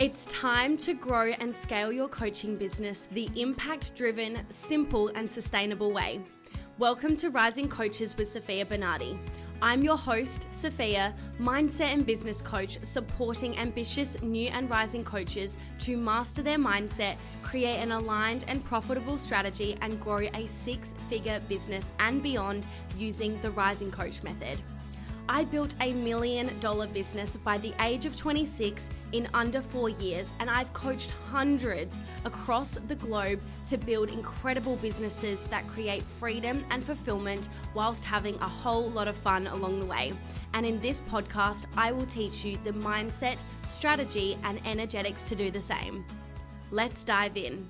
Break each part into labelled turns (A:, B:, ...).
A: It's time to grow and scale your coaching business the impact driven, simple, and sustainable way. Welcome to Rising Coaches with Sofia Bernardi. I'm your host, Sofia, mindset and business coach, supporting ambitious new and rising coaches to master their mindset, create an aligned and profitable strategy, and grow a six figure business and beyond using the Rising Coach method. I built a million dollar business by the age of 26 in under four years, and I've coached hundreds across the globe to build incredible businesses that create freedom and fulfillment whilst having a whole lot of fun along the way. And in this podcast, I will teach you the mindset, strategy, and energetics to do the same. Let's dive in.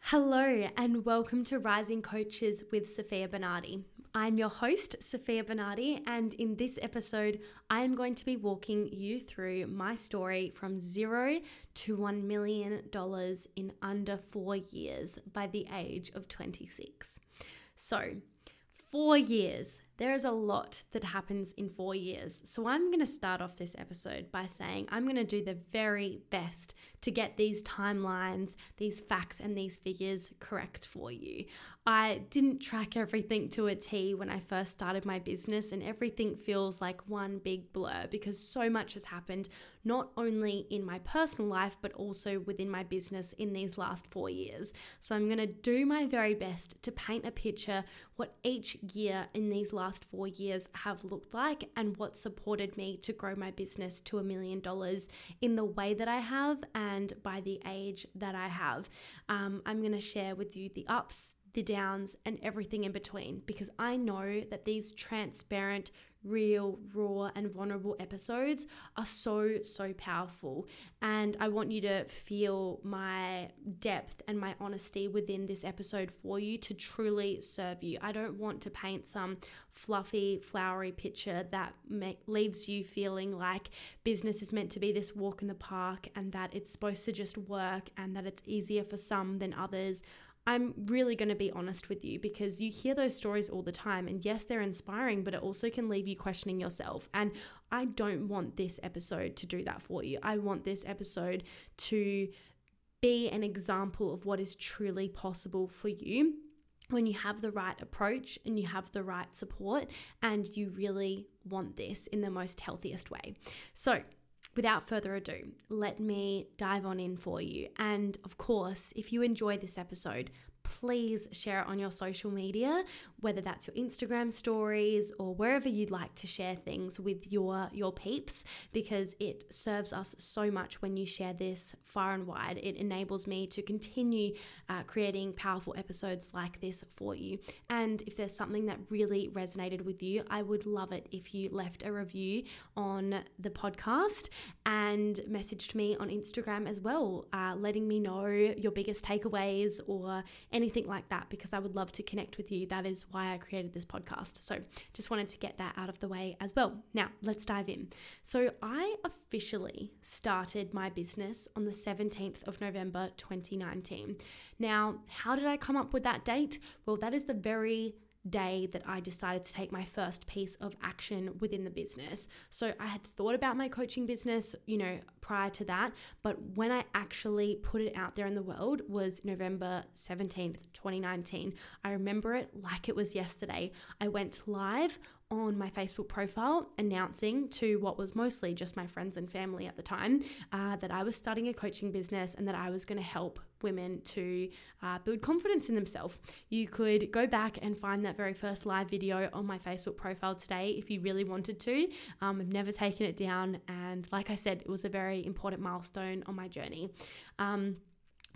A: Hello, and welcome to Rising Coaches with Sofia Bernardi. I'm your host, Sofia Bernardi, and in this episode, I am going to be walking you through my story from zero to $1 million in under four years by the age of 26. So, four years. There is a lot that happens in four years. So, I'm going to start off this episode by saying I'm going to do the very best to get these timelines, these facts, and these figures correct for you. I didn't track everything to a T when I first started my business, and everything feels like one big blur because so much has happened, not only in my personal life, but also within my business in these last four years. So, I'm going to do my very best to paint a picture what each year in these last four years have looked like and what supported me to grow my business to a million dollars in the way that I have and by the age that I have. Um, I'm going to share with you the ups, the downs, and everything in between because I know that these transparent, real, raw, and vulnerable episodes are so, so powerful. And I want you to feel my depth and my honesty within this episode for you to truly serve you. I don't want to paint some fluffy, flowery picture that make, leaves you feeling like business is meant to be this walk in the park and that it's supposed to just work and that it's easier for some than others. I'm really going to be honest with you because you hear those stories all the time. And yes, they're inspiring, but it also can leave you questioning yourself. And I don't want this episode to do that for you. I want this episode to be an example of what is truly possible for you when you have the right approach and you have the right support and you really want this in the most healthiest way. So, without further ado, let me dive on in for you. And of course, if you enjoy this episode, please share it on your social media, whether that's your Instagram stories or wherever you'd like to share things with your your peeps because it serves us so much when you share this far and wide. It enables me to continue uh, creating powerful episodes like this for you. And if there's something that really resonated with you, I would love it if you left a review on the podcast and messaged me on Instagram as well, uh, letting me know your biggest takeaways or anything like that, because I would love to connect with you. That is why I created this podcast. So just wanted to get that out of the way as well. Now, let's dive in. So I officially started my business on the 17th of November 2019. Now, how did I come up with that date? Well, that is the very day that I decided to take my first piece of action within the business. So I had thought about my coaching business, you know, prior to that, but when I actually put it out there in the world was November 17th, 2019. I remember it like it was yesterday. I went live on my Facebook profile announcing to what was mostly just my friends and family at the time uh, that I was starting a coaching business and that I was going to help women to uh, build confidence in themselves. You could go back and find that very first live video on my Facebook profile today if you really wanted to. Um, I've never taken it down, and like I said, it was a very important milestone on my journey. Um,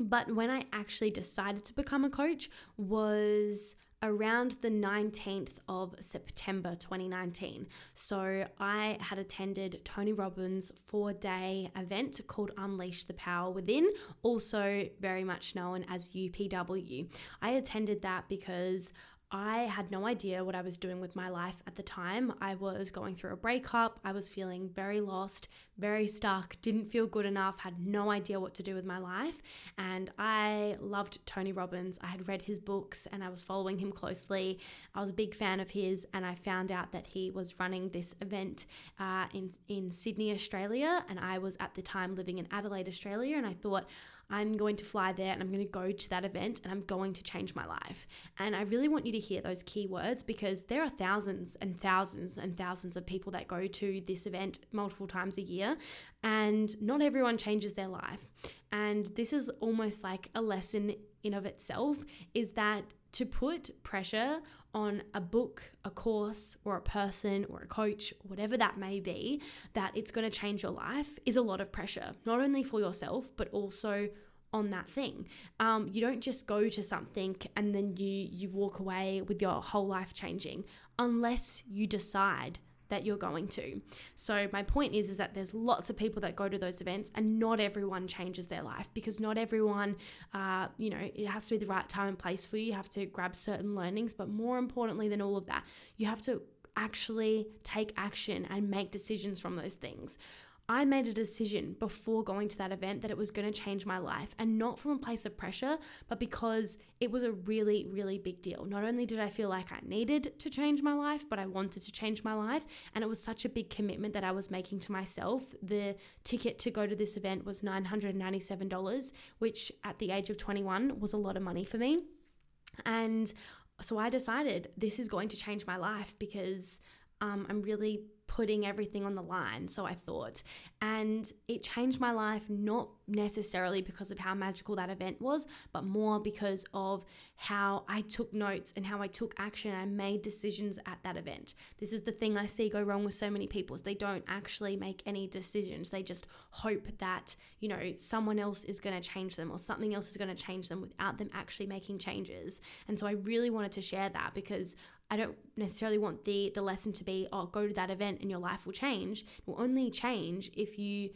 A: but when I actually decided to become a coach was around the 19th of September 2019. So I had attended Tony Robbins' four day event called Unleash the Power Within, also very much known as UPW. I attended that because I had no idea what I was doing with my life at the time. I was going through a breakup. I was feeling very lost, very stuck, didn't feel good enough, had no idea what to do with my life. And I loved Tony Robbins. I had read his books and I was following him closely. I was a big fan of his, and I found out that he was running this event uh, in, in Sydney, Australia. And I was at the time living in Adelaide, Australia. And I thought, I'm going to fly there and I'm going to go to that event and I'm going to change my life. And I really want you to hear those key words because there are thousands and thousands and thousands of people that go to this event multiple times a year, and not everyone changes their life. And this is almost like a lesson in of itself is that to put pressure on a book, a course, or a person, or a coach, whatever that may be, that it's going to change your life is a lot of pressure, not only for yourself, but also on that thing. Um, you don't just go to something and then you you walk away with your whole life changing unless you decide that you're going to. So my point is is that there's lots of people that go to those events and not everyone changes their life because not everyone uh, you know, it has to be the right time and place for you. You have to grab certain learnings, but more importantly than all of that, you have to actually take action and make decisions from those things. I made a decision before going to that event that it was going to change my life and not from a place of pressure, but because it was a really, really big deal. Not only did I feel like I needed to change my life, but I wanted to change my life. And it was such a big commitment that I was making to myself. The ticket to go to this event was $997, which at the age of 21 was a lot of money for me. And so I decided this is going to change my life because um, I'm really putting everything on the line, so I thought. And it changed my life not necessarily because of how magical that event was, but more because of how I took notes and how I took action. I made decisions at that event. This is the thing I see go wrong with so many people is they don't actually make any decisions. They just hope that, you know, someone else is going to change them or something else is going to change them without them actually making changes. And so I really wanted to share that because I don't necessarily want the the lesson to be, oh, go to that event and your life will change. It will only change if you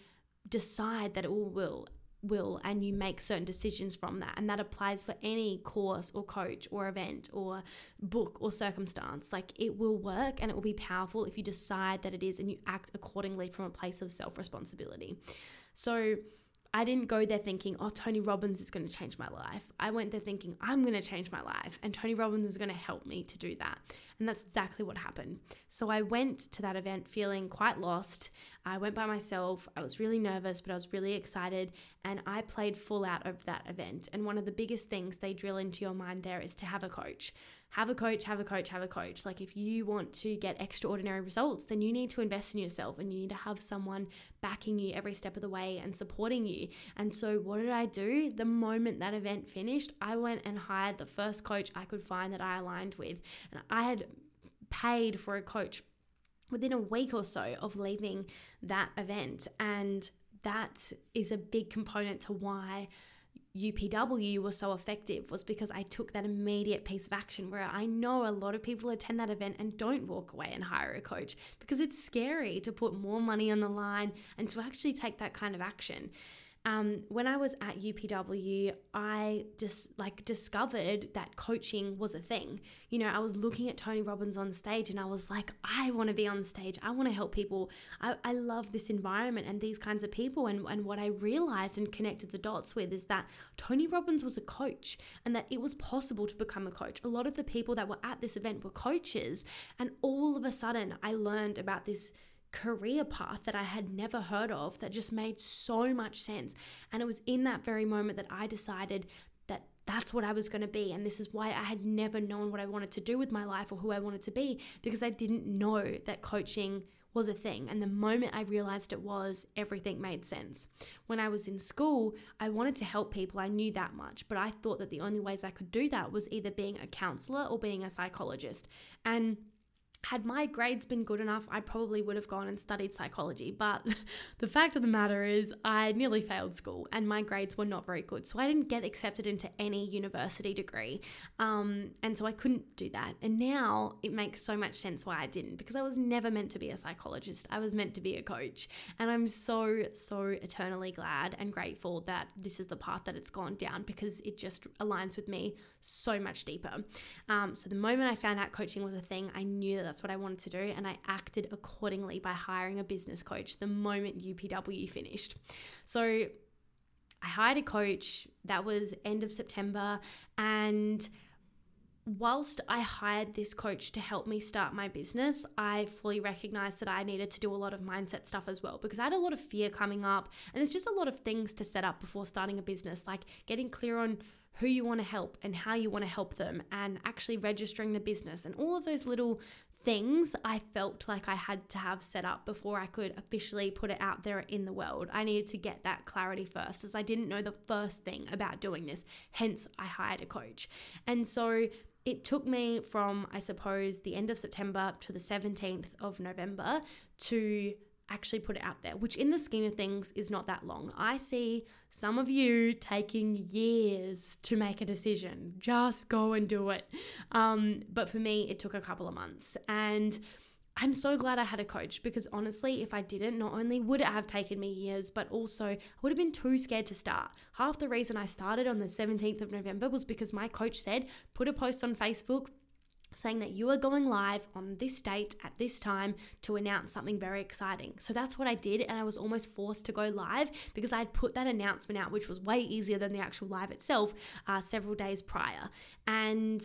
A: decide that it will will will and you make certain decisions from that. And that applies for any course or coach or event or book or circumstance. Like it will work and it will be powerful if you decide that it is and you act accordingly from a place of self responsibility so I didn't go there thinking, oh, Tony Robbins is going to change my life. I went there thinking, I'm going to change my life, and Tony Robbins is going to help me to do that. And that's exactly what happened. So I went to that event feeling quite lost. I went by myself. I was really nervous, but I was really excited. And I played full out of that event. And one of the biggest things they drill into your mind there is to have a coach have a coach, have a coach, have a coach. Like if you want to get extraordinary results, then you need to invest in yourself and you need to have someone backing you every step of the way and supporting you. And so what did I do? The moment that event finished, I went and hired the first coach I could find that I aligned with. And I had paid for a coach within a week or so of leaving that event. And that is a big component to why UPW was so effective was because I took that immediate piece of action where I know a lot of people attend that event and don't walk away and hire a coach because it's scary to put more money on the line and to actually take that kind of action um, when I was at UPW, I just like discovered that coaching was a thing. You know, I was looking at Tony Robbins on stage and I was like, I want to be on stage. I want to help people. I, I love this environment and these kinds of people. And, and what I realized and connected the dots with is that Tony Robbins was a coach and that it was possible to become a coach. A lot of the people that were at this event were coaches. And all of a sudden, I learned about this career path that I had never heard of that just made so much sense. And it was in that very moment that I decided that that's what I was going to be. And this is why I had never known what I wanted to do with my life or who I wanted to be because I didn't know that coaching was a thing. And the moment I realized it was, everything made sense. When I was in school, I wanted to help people. I knew that much, but I thought that the only ways I could do that was either being a counselor or being a psychologist. And had my grades been good enough, I probably would have gone and studied psychology. But the fact of the matter is, I nearly failed school and my grades were not very good. So I didn't get accepted into any university degree. Um, and so I couldn't do that. And now it makes so much sense why I didn't, because I was never meant to be a psychologist. I was meant to be a coach. And I'm so, so eternally glad and grateful that this is the path that it's gone down because it just aligns with me so much deeper. Um, so the moment I found out coaching was a thing, I knew that that's what I wanted to do, and I acted accordingly by hiring a business coach the moment UPW finished. So I hired a coach that was end of September and whilst I hired this coach to help me start my business, I fully recognized that I needed to do a lot of mindset stuff as well because I had a lot of fear coming up and there's just a lot of things to set up before starting a business, like getting clear on who you want to help and how you want to help them and actually registering the business and all of those little things I felt like I had to have set up before I could officially put it out there in the world. I needed to get that clarity first, as I didn't know the first thing about doing this. Hence, I hired a coach. And so it took me from, I suppose, the end of September to the 17th of November to actually put it out there, which in the scheme of things is not that long. I see some of you taking years to make a decision. Just go and do it. Um, but for me, it took a couple of months. And I'm so glad I had a coach because honestly, if I didn't, not only would it have taken me years, but also I would have been too scared to start. Half the reason I started on the 17th of November was because my coach said, put a post on Facebook saying that you are going live on this date at this time to announce something very exciting. So that's what I did, and I was almost forced to go live because I had put that announcement out, which was way easier than the actual live itself, uh, several days prior. And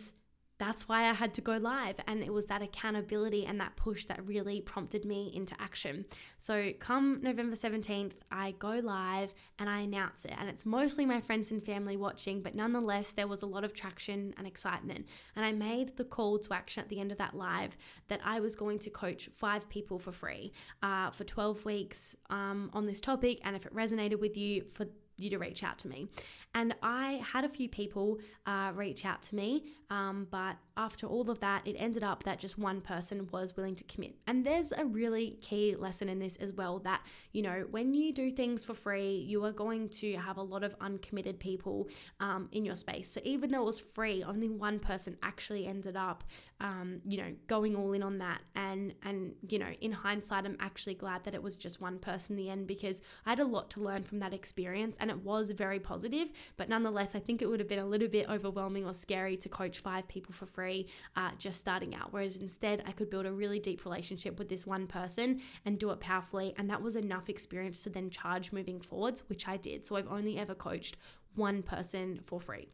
A: that's why I had to go live. And it was that accountability and that push that really prompted me into action. So, come November 17th, I go live and I announce it. And it's mostly my friends and family watching, but nonetheless, there was a lot of traction and excitement. And I made the call to action at the end of that live that I was going to coach five people for free uh, for 12 weeks um, on this topic. And if it resonated with you, for you to reach out to me. And I had a few people uh, reach out to me, um, but after all of that, it ended up that just one person was willing to commit. And there's a really key lesson in this as well that, you know, when you do things for free, you are going to have a lot of uncommitted people um, in your space. So even though it was free, only one person actually ended up, um, you know, going all in on that. And, and, you know, in hindsight, I'm actually glad that it was just one person in the end because I had a lot to learn from that experience and it was very positive. But nonetheless, I think it would have been a little bit overwhelming or scary to coach five people for free uh, just starting out. Whereas instead, I could build a really deep relationship with this one person and do it powerfully. And that was enough experience to then charge moving forwards, which I did. So I've only ever coached one person for free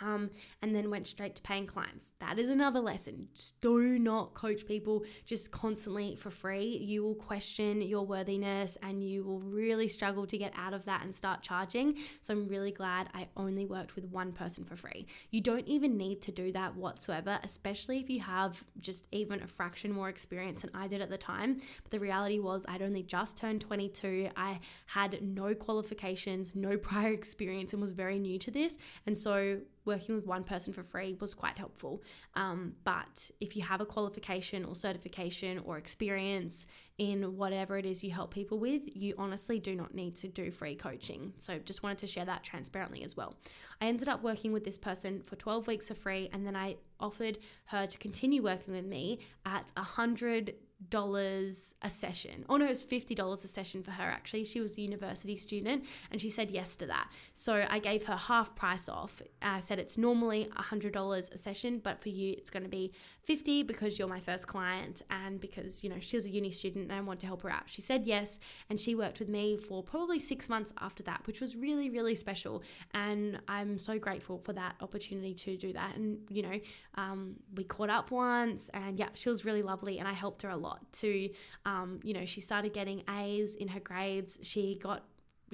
A: um, and then went straight to paying clients. That is another lesson. Just do not coach people just constantly for free. You will question your worthiness and you will really struggle to get out of that and start charging. So I'm really glad I only worked with one person for free. You don't even need to do that whatsoever, especially if you have just even a fraction more experience than I did at the time. But the reality was, I'd only just turned 22. I had no qualifications, no prior experience, and was very new to this. And so working with one person for free was quite helpful. Um, but if you have a qualification or certification or experience in whatever it is you help people with, you honestly do not need to do free coaching. So just wanted to share that transparently as well. I ended up working with this person for 12 weeks for free, and then I offered her to continue working with me at a hundred dollars a session. Oh no, it was fifty dollars a session for her actually. She was a university student and she said yes to that. So I gave her half price off. I said it's normally hundred dollars a session, but for you it's gonna be 50 because you're my first client and because, you know, she was a uni student and I want to help her out. She said yes and she worked with me for probably six months after that, which was really, really special. And I'm so grateful for that opportunity to do that. And, you know, um, we caught up once and yeah, she was really lovely and I helped her a lot to, um, you know, she started getting A's in her grades. She got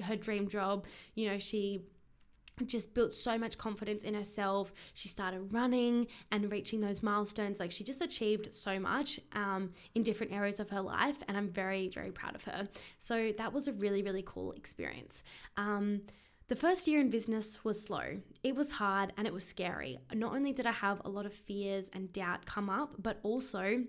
A: her dream job. You know, she just built so much confidence in herself. She started running and reaching those milestones. Like she just achieved so much um, in different areas of her life, and I'm very, very proud of her. So that was a really, really cool experience. Um, the first year in business was slow. It was hard and it was scary. Not only did I have a lot of fears and doubt come up, but also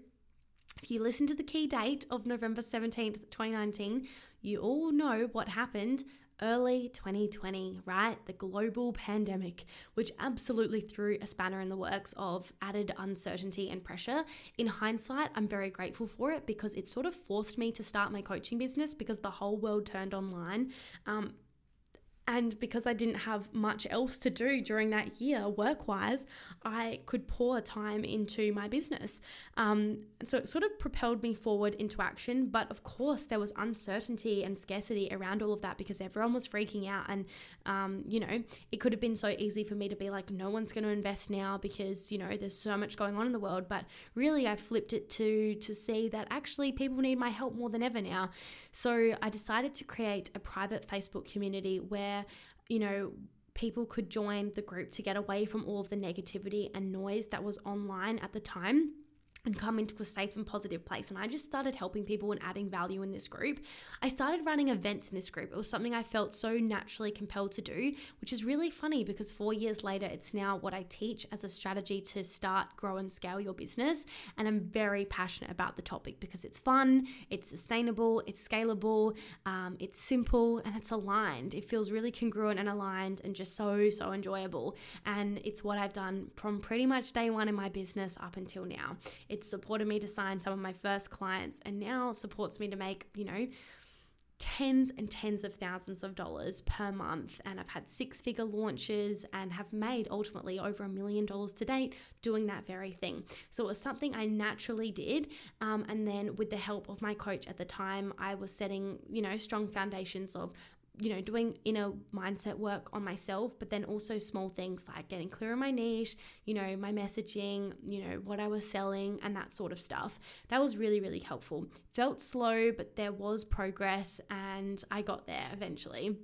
A: if you listen to the key date of November 17th, 2019, you all know what happened early 2020, right? The global pandemic, which absolutely threw a spanner in the works of added uncertainty and pressure. In hindsight, I'm very grateful for it because it sort of forced me to start my coaching business because the whole world turned online. Um, and because I didn't have much else to do during that year, work wise, I could pour time into my business. Um, so it sort of propelled me forward into action. But of course, there was uncertainty and scarcity around all of that because everyone was freaking out. And, um, you know, it could have been so easy for me to be like, no one's going to invest now because, you know, there's so much going on in the world. But really, I flipped it to, to see that actually people need my help more than ever now. So I decided to create a private Facebook community where where, you know, people could join the group to get away from all of the negativity and noise that was online at the time and come into a safe and positive place. And I just started helping people and adding value in this group. I started running events in this group. It was something I felt so naturally compelled to do, which is really funny because four years later, it's now what I teach as a strategy to start, grow, and scale your business. And I'm very passionate about the topic because it's fun, it's sustainable, it's scalable, um, it's simple, and it's aligned. It feels really congruent and aligned and just so, so enjoyable. And it's what I've done from pretty much day one in my business up until now. Supported me to sign some of my first clients and now supports me to make, you know, tens and tens of thousands of dollars per month. And I've had six figure launches and have made ultimately over a million dollars to date doing that very thing. So it was something I naturally did. Um, and then with the help of my coach at the time, I was setting, you know, strong foundations of you know, doing inner mindset work on myself, but then also small things like getting clear on my niche, you know, my messaging, you know, what I was selling and that sort of stuff. That was really, really helpful. Felt slow, but there was progress and I got there eventually.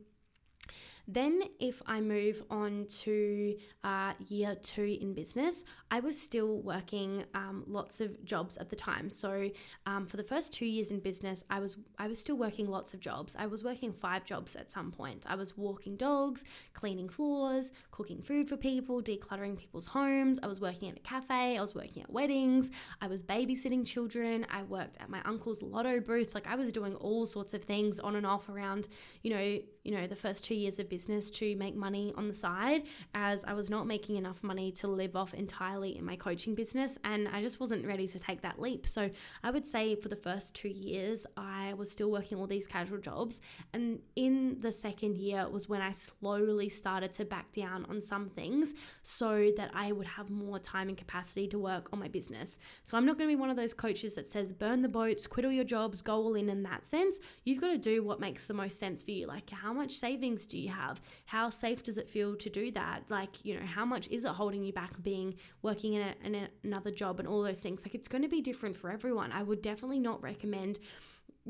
A: Then, if I move on to uh, year two in business, I was still working um, lots of jobs at the time. So, um, for the first two years in business, I was I was still working lots of jobs. I was working five jobs at some point. I was walking dogs, cleaning floors, cooking food for people, decluttering people's homes. I was working at a cafe. I was working at weddings. I was babysitting children. I worked at my uncle's lotto booth. Like I was doing all sorts of things on and off around, you know, you know, the first two years of business to make money on the side as I was not making enough money to live off entirely in my coaching business and I just wasn't ready to take that leap. So I would say for the first two years, I was still working all these casual jobs. And in the second year was when I slowly started to back down on some things so that I would have more time and capacity to work on my business. So I'm not going to be one of those coaches that says burn the boats, quit all your jobs, go all in in that sense. You've got to do what makes the most sense for you. Like, how much savings do you have? have? How safe does it feel to do that? Like, you know, how much is it holding you back being working in, a, in a, another job and all those things? Like, it's going to be different for everyone. I would definitely not recommend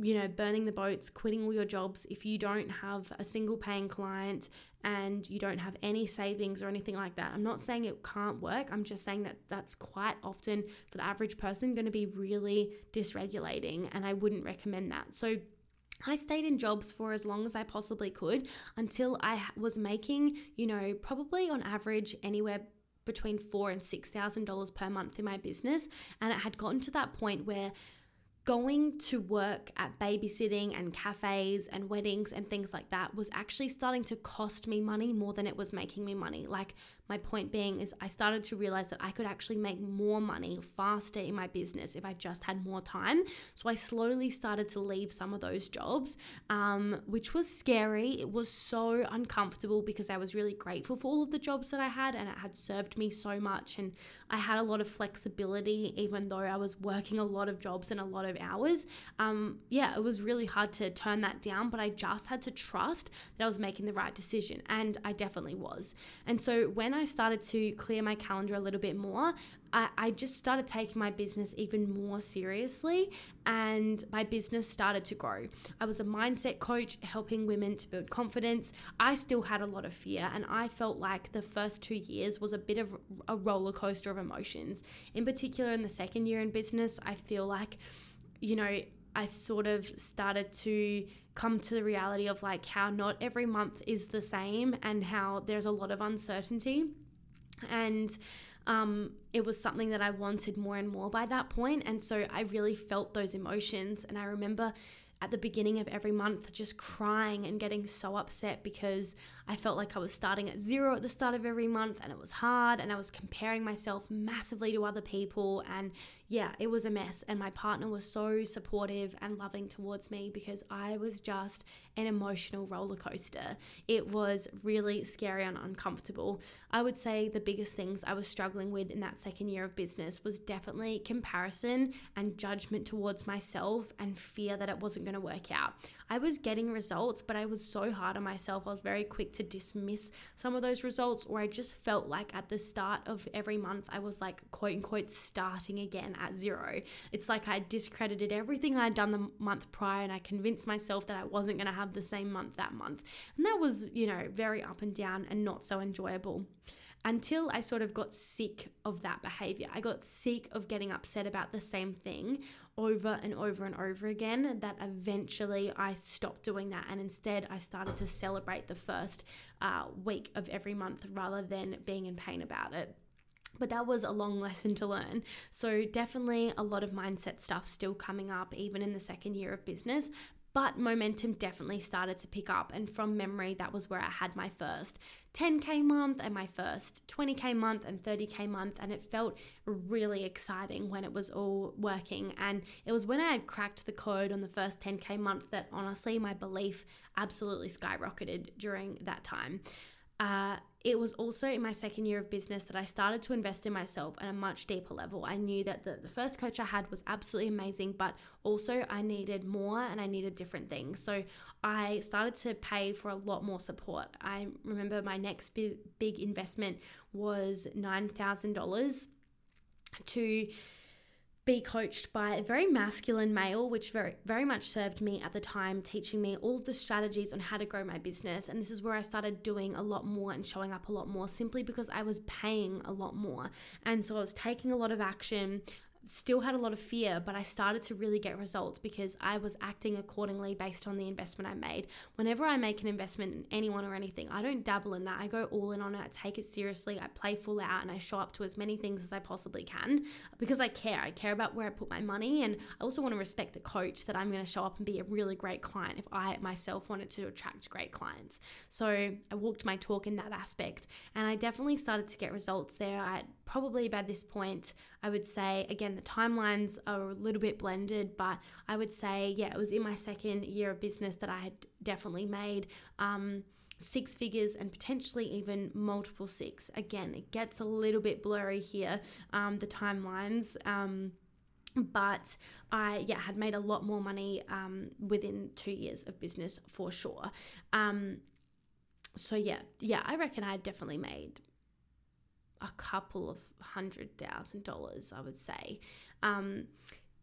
A: you know, burning the boats, quitting all your jobs if you don't have a single paying client and you don't have any savings or anything like that. I'm not saying it can't work. I'm just saying that that's quite often for the average person going to be really dysregulating and I wouldn't recommend that. So I stayed in jobs for as long as I possibly could until I was making, you know, probably on average anywhere between four and six thousand dollars per month in my business. And it had gotten to that point where going to work at babysitting and cafes and weddings and things like that was actually starting to cost me money more than it was making me money. Like my point being is I started to realize that I could actually make more money faster in my business if I just had more time. So I slowly started to leave some of those jobs, um, which was scary. It was so uncomfortable because I was really grateful for all of the jobs that I had and it had served me so much. And I had a lot of flexibility, even though I was working a lot of jobs and a lot of hours. Um, yeah, it was really hard to turn that down, but I just had to trust that I was making the right decision. And I definitely was. And so when I I started to clear my calendar a little bit more, I, I just started taking my business even more seriously and my business started to grow. I was a mindset coach helping women to build confidence. I still had a lot of fear and I felt like the first two years was a bit of a roller coaster of emotions. In particular, in the second year in business, I feel like, you know, I sort of started to come to the reality of like how not every month is the same and how there's a lot of uncertainty. And um, it was something that I wanted more and more by that point. And so I really felt those emotions. And I remember at the beginning of every month just crying and getting so upset because I felt like I was starting at zero at the start of every month and it was hard and I was comparing myself massively to other people and yeah, it was a mess and my partner was so supportive and loving towards me because I was just an emotional roller coaster. It was really scary and uncomfortable. I would say the biggest things I was struggling with in that second year of business was definitely comparison and judgment towards myself and fear that it wasn't going to work out. I was getting results, but I was so hard on myself. I was very quick to dismiss some of those results, or I just felt like at the start of every month, I was like, quote unquote, starting again at zero. It's like I discredited everything I'd done the month prior and I convinced myself that I wasn't going to have the same month that month. And that was, you know, very up and down and not so enjoyable until I sort of got sick of that behavior. I got sick of getting upset about the same thing over and over and over again that eventually I stopped doing that and instead I started to celebrate the first uh, week of every month rather than being in pain about it. But that was a long lesson to learn. So, definitely a lot of mindset stuff still coming up, even in the second year of business but momentum definitely started to pick up. And from memory, that was where I had my first 10K month and my first 20K month and 30K month. And it felt really exciting when it was all working. And it was when I had cracked the code on the first 10K month that honestly my belief absolutely skyrocketed during that time. Uh, it was also in my second year of business that I started to invest in myself at a much deeper level. I knew that the, the first coach I had was absolutely amazing, but also I needed more and I needed different things. So I started to pay for a lot more support. I remember my next big, big investment was $9,000 to be coached by a very masculine male, which very very much served me at the time, teaching me all the strategies on how to grow my business. And this is where I started doing a lot more and showing up a lot more simply because I was paying a lot more. And so I was taking a lot of action still had a lot of fear, but I started to really get results because I was acting accordingly based on the investment I made. Whenever I make an investment in anyone or anything, I don't dabble in that. I go all in on it, I take it seriously, I play full out, and I show up to as many things as I possibly can because I care. I care about where I put my money, and I also want to respect the coach that I'm going to show up and be a really great client if I myself wanted to attract great clients. So I walked my talk in that aspect, and I definitely started to get results there. I probably by this point, I would say, again, the timelines are a little bit blended, but I would say, yeah, it was in my second year of business that I had definitely made. Um, six figures and potentially even multiple six. Again, it gets a little bit blurry here, um, the timelines. Um, but I yeah had made a lot more money um, within two years of business for sure. Um, so yeah, yeah, I reckon I definitely made a couple of hundred thousand dollars, I would say. Um,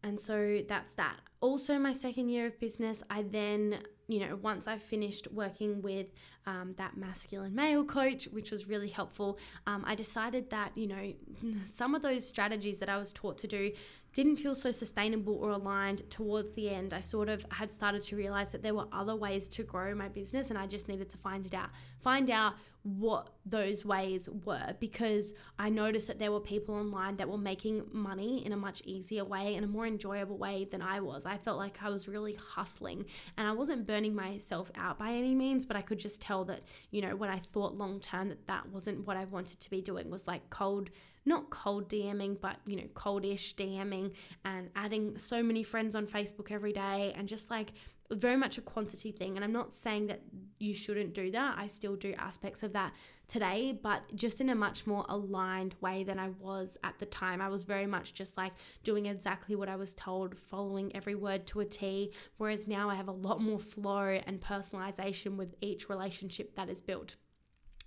A: and so that's that. Also, my second year of business, I then, you know, once I finished working with um, that masculine male coach, which was really helpful, um, I decided that, you know, some of those strategies that I was taught to do didn't feel so sustainable or aligned towards the end. I sort of had started to realize that there were other ways to grow my business and I just needed to find it out. Find out what those ways were because I noticed that there were people online that were making money in a much easier way and a more enjoyable way than I was. I felt like I was really hustling and I wasn't burning myself out by any means, but I could just tell that, you know, when I thought long term that that wasn't what I wanted to be doing was like cold not cold DMing, but you know, coldish DMing and adding so many friends on Facebook every day and just like very much a quantity thing. And I'm not saying that you shouldn't do that. I still do aspects of that today, but just in a much more aligned way than I was at the time. I was very much just like doing exactly what I was told, following every word to a T. Whereas now I have a lot more flow and personalization with each relationship that is built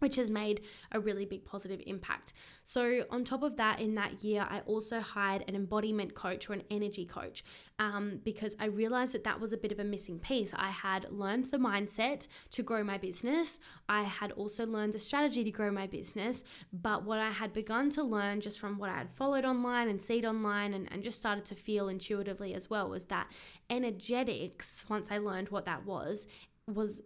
A: which has made a really big positive impact. So, on top of that, in that year, I also hired an embodiment coach or an energy coach um, because I realized that that was a bit of a missing piece. I had learned the mindset to grow my business, I had also learned the strategy to grow my business. But what I had begun to learn just from what I had followed online and seen online and, and just started to feel intuitively as well was that energetics, once I learned what that was, was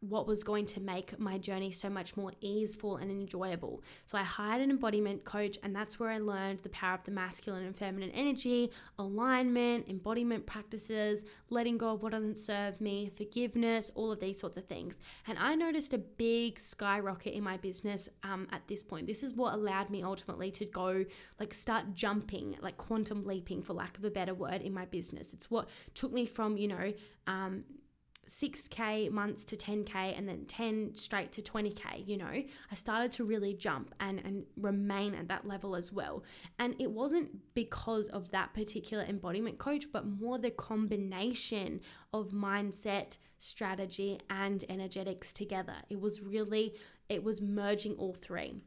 A: what was going to make my journey so much more easeful and enjoyable. So I hired an embodiment coach, and that's where I learned the power of the masculine and feminine energy, alignment, embodiment practices, letting go of what doesn't serve me, forgiveness, all of these sorts of things. And I noticed a big skyrocket in my business um, at this point. This is what allowed me ultimately to go, like, start jumping, like quantum leaping, for lack of a better word, in my business. It's what took me from, you know, um, 6k months to 10k and then 10 straight to 20k you know? I started to really jump and and remain at that level as well. And it wasn't because of that particular embodiment coach but more the combination of mindset strategy and energetics together. It was really it was merging all three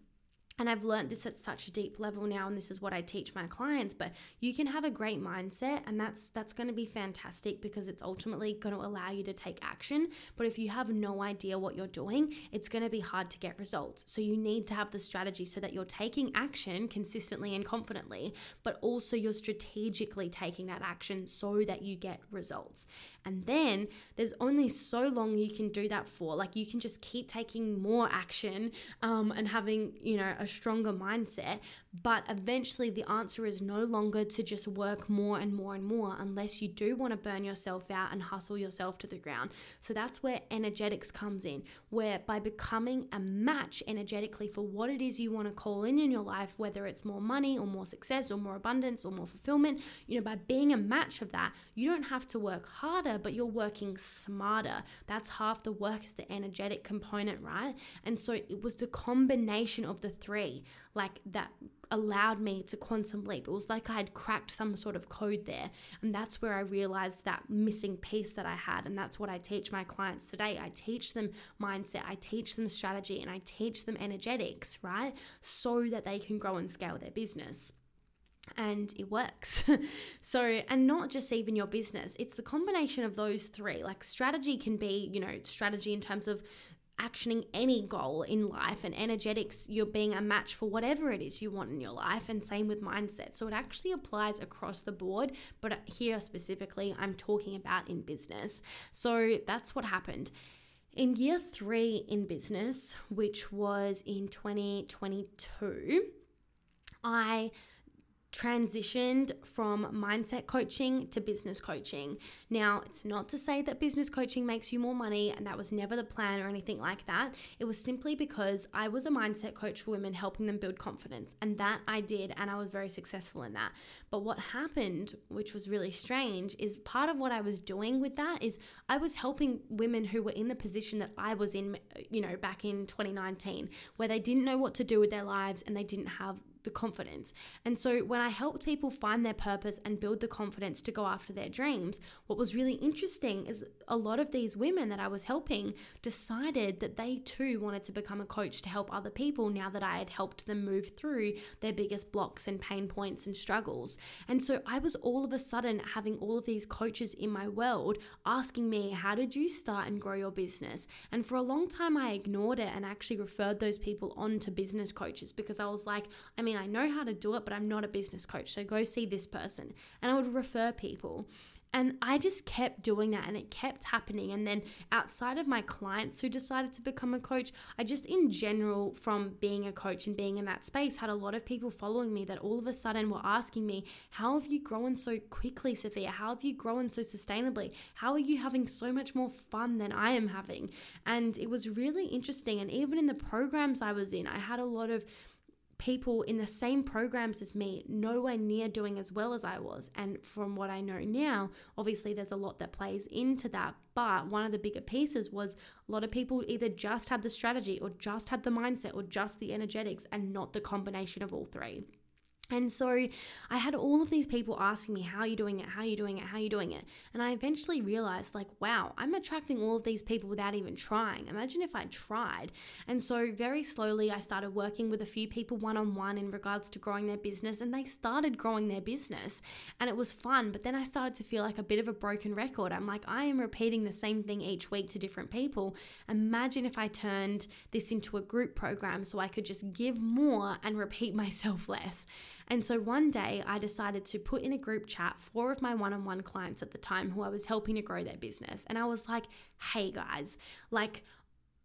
A: and I've learned this at such a deep level now and this is what I teach my clients but you can have a great mindset and that's that's going to be fantastic because it's ultimately going to allow you to take action. But if you have no idea what you're doing it's going to be hard to get results. So you need to have the strategy so that you're taking action consistently and confidently but also you're strategically taking that action so that you get results. And then there's only so long you can do that for. Like you can just keep taking more action um, and having you know a stronger mindset. But eventually, the answer is no longer to just work more and more and more unless you do want to burn yourself out and hustle yourself to the ground. So that's where energetics comes in, where by becoming a match energetically for what it is you want to call in in your life, whether it's more money or more success or more abundance or more fulfillment, you know, by being a match of that, you don't have to work harder, but you're working smarter. That's half the work is the energetic component, right? And so it was the combination of the three, like that allowed me to quantum leap. It was like I had cracked some sort of code there. And that's where I realized that missing piece that I had. And that's what I teach my clients today. I teach them mindset, I teach them strategy, and I teach them energetics, right? So that they can grow and scale their business and it works. so, and not just even your business, it's the combination of those three. Like, strategy can be, you know, strategy in terms of actioning any goal in life and energetics you're being a match for whatever it is you want in your life and same with mindset. So it actually applies across the board but here specifically i'm talking about in business. So that's what happened. In year 3 in business which was in 2022 i transitioned from mindset coaching to business coaching. Now, it's not to say that business coaching makes you more money, and that was never the plan or anything like that. It was simply because I was a mindset coach for women, helping them build confidence, and that I did, and I was very successful in that. But what happened, which was really strange, is part of what I was doing with that is I was helping women who were in the position that I was in, you know, back in 2019, where they didn't know what to do with their lives and they didn't have the confidence. And so when I helped people find their purpose and build the confidence to go after their dreams, what was really interesting is a lot of these women that I was helping decided that they too wanted to become a coach to help other people now that I had helped them move through their biggest blocks and pain points and struggles. And so I was all of a sudden having all of these coaches in my world asking me, How did you start and grow your business? And for a long time, I ignored it and actually referred those people on to business coaches because I was like, I mean, mean, I know how to do it, but I'm not a business coach. So go see this person. And I would refer people. And I just kept doing that and it kept happening. And then outside of my clients who decided to become a coach, I just in general, from being a coach and being in that space, had a lot of people following me that all of a sudden were asking me, How have you grown so quickly, Sofia? How have you grown so sustainably? How are you having so much more fun than I am having? And it was really interesting. And even in the programs I was in, I had a lot of people in the same programs as me, nowhere near doing as well as I was. And from what I know now, obviously there's a lot that plays into that. But one of the bigger pieces was a lot of people either just had the strategy or just had the mindset or just the energetics and not the combination of all three. And so I had all of these people asking me, How are you doing it? How are you doing it? How are you doing it? And I eventually realized, like, wow, I'm attracting all of these people without even trying. Imagine if I tried. And so very slowly, I started working with a few people one on one in regards to growing their business, and they started growing their business. And it was fun. But then I started to feel like a bit of a broken record. I'm like, I am repeating the same thing each week to different people. Imagine if I turned this into a group program so I could just give more and repeat myself less. And so one day I decided to put in a group chat four of my one on one clients at the time who I was helping to grow their business. And I was like, hey guys, like,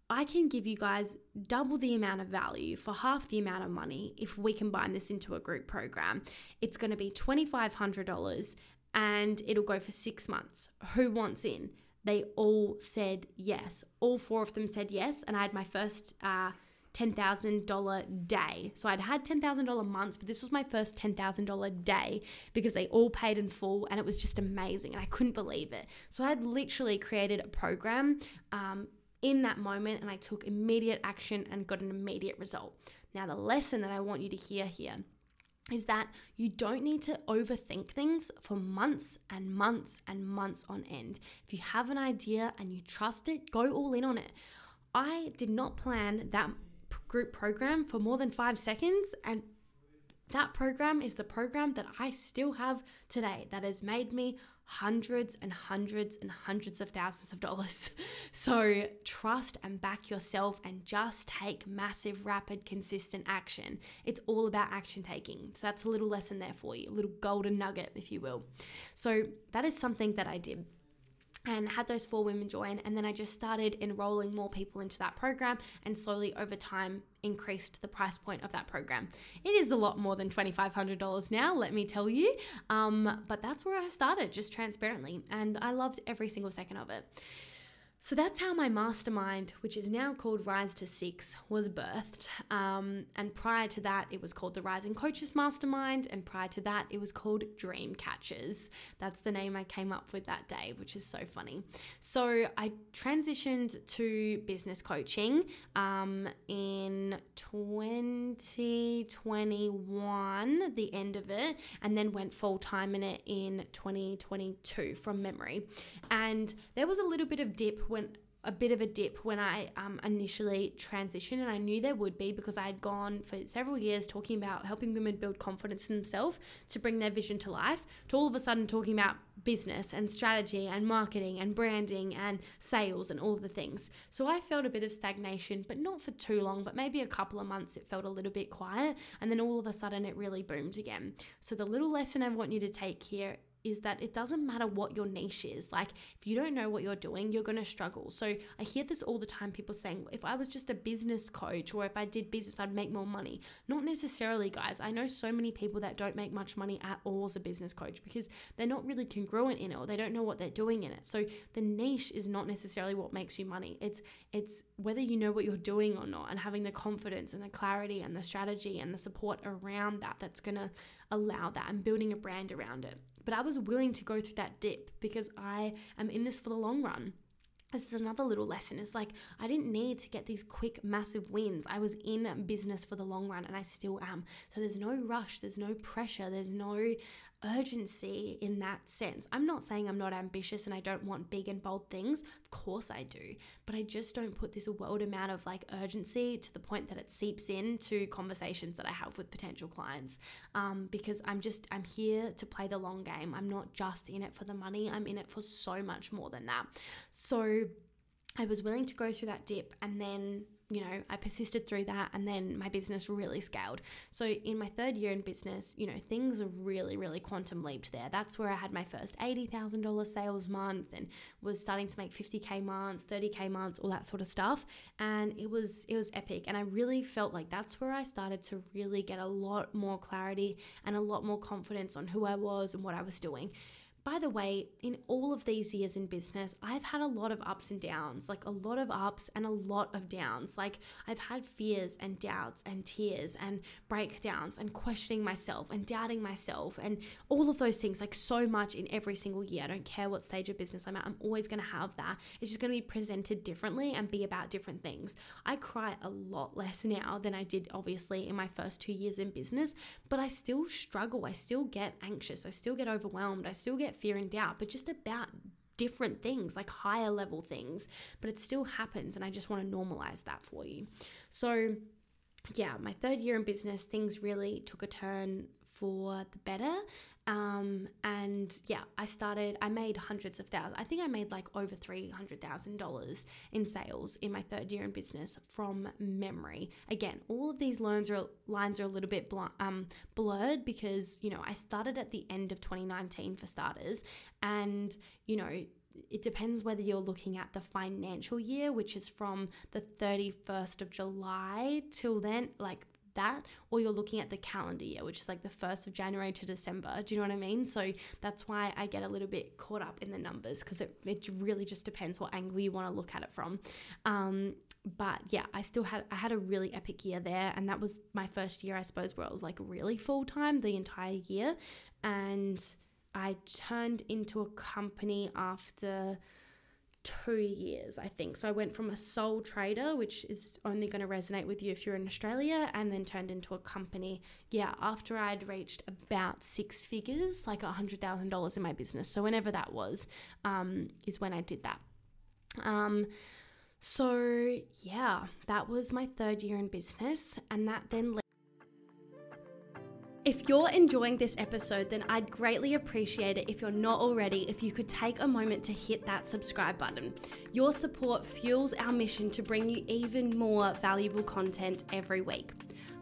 A: I can give you guys double the amount of value for half the amount of money if we combine this into a group program. It's going to be $2,500 and it'll go for six months. Who wants in? They all said yes. All four of them said yes. And I had my first uh, $10,000 day. So I'd had $10,000 months, but this was my first $10,000 day because they all paid in full and it was just amazing. And I couldn't believe it. So I had literally created a program um, in that moment and I took immediate action and got an immediate result. Now, the lesson that I want you to hear here is that you don't need to overthink things for months and months and months on end. If you have an idea and you trust it, go all in on it. I did not plan that group program for more than five seconds, and that program is the program that I still have today that has made me hundreds and hundreds and hundreds of thousands of dollars. So trust and back yourself and just take massive, rapid, consistent action. It's all about action taking. So that's a little lesson there for you, a little golden nugget, if you will. So that is something that I did and had those four women join and then i just started enrolling more people into that program and slowly over time increased the price point of that program. It is a lot more than $2500 now let me tell you um, but that's where i started just transparently and i loved every single second of it so that's how my mastermind, which is now called Rise to Six, was birthed. Um, and prior to that, it was called the Rising Coaches Mastermind. And prior to that, it was called Dream Catchers. That's the name I came up with that day, which is so funny. So I transitioned to business coaching um, in 2021, the end of it, and then went full time in it in 2022 from memory. And there was a little bit of dip when a bit of a dip when I um, initially transitioned, and I knew there would be because I had gone for several years talking about helping women build confidence in themselves to bring their vision to life, to all of a sudden talking about business and strategy and marketing and branding and sales and all the things. So I felt a bit of stagnation, but not for too long, but maybe a couple of months it felt a little bit quiet, and then all of a sudden it really boomed again. So the little lesson I want you to take here is that it doesn't matter what your niche is. Like, if you don't know what you're doing, you're going to struggle. So, I hear this all the time people saying, if I was just a business coach or if I did business, I'd make more money. Not necessarily, guys. I know so many people that don't make much money at all as a business coach because they're not really congruent in it or they don't know what they're doing in it. So, the niche is not necessarily what makes you money. It's it's whether you know what you're doing or not and having the confidence and the clarity and the strategy and the support around that that's going to allow that and building a brand around it. But I was willing to go through that dip because I am in this for the long run. This is another little lesson. It's like I didn't need to get these quick, massive wins. I was in business for the long run and I still am. So there's no rush, there's no pressure, there's no urgency in that sense. I'm not saying I'm not ambitious and I don't want big and bold things. Of course I do. But I just don't put this world amount of like urgency to the point that it seeps into conversations that I have with potential clients. Um, because I'm just, I'm here to play the long game. I'm not just in it for the money, I'm in it for so much more than that. So I was willing to go through that dip and then you know, I persisted through that and then my business really scaled. So in my third year in business, you know, things really, really quantum leaped there. That's where I had my first $80,000 sales month and was starting to make 50K months, 30K months, all that sort of stuff. And it was, it was epic. And I really felt like that's where I started to really get a lot more clarity and a lot more confidence on who I was and what I was doing. By the way, in all of these years in business, I've had a lot of ups and downs, like a lot of ups and a lot of downs. Like I've had fears and doubts and tears and breakdowns and questioning myself and doubting myself and all of those things, like so much in every single year. I don't care what stage of business I'm at, I'm always going to have that. It's just going to be presented differently and be about different things. I cry a lot less now than I did, obviously, in my first two years in business, but I still struggle. I still get anxious. I still get overwhelmed. I still get fear and doubt, but just about different things, like higher level things. But it still happens, and I just want to normalize that for you. So, yeah, my third year in business, things really took a turn for the better. Um, and yeah, I started, I made hundreds of thousands. I think I made like over $300,000 in sales in my third year in business from memory. Again, all of these lines are, lines are a little bit bl- um, blurred because, you know, I started at the end of 2019 for starters. And, you know, it depends whether you're looking at the financial year, which is from the 31st of July till then, like that, or you're looking at the calendar year, which is like the 1st of January to December. Do you know what I mean? So that's why I get a little bit caught up in the numbers because it, it really just depends what angle you want to look at it from. Um, but yeah, I still had I had a really epic year there, and that was my first year, I suppose, where it was like really full time the entire year, and I turned into a company after two years, I think. So I went from a sole trader, which is only going to resonate with you if you're in Australia, and then turned into a company. Yeah, after I'd reached about six figures, like a hundred thousand dollars in my business. So whenever that was, um, is when I did that. Um, so yeah, that was my third year in business, and that then. If you're enjoying this episode, then I'd greatly appreciate it if you're not already, if you could take a moment to hit that subscribe button. Your support fuels our mission to bring you even more valuable content every week.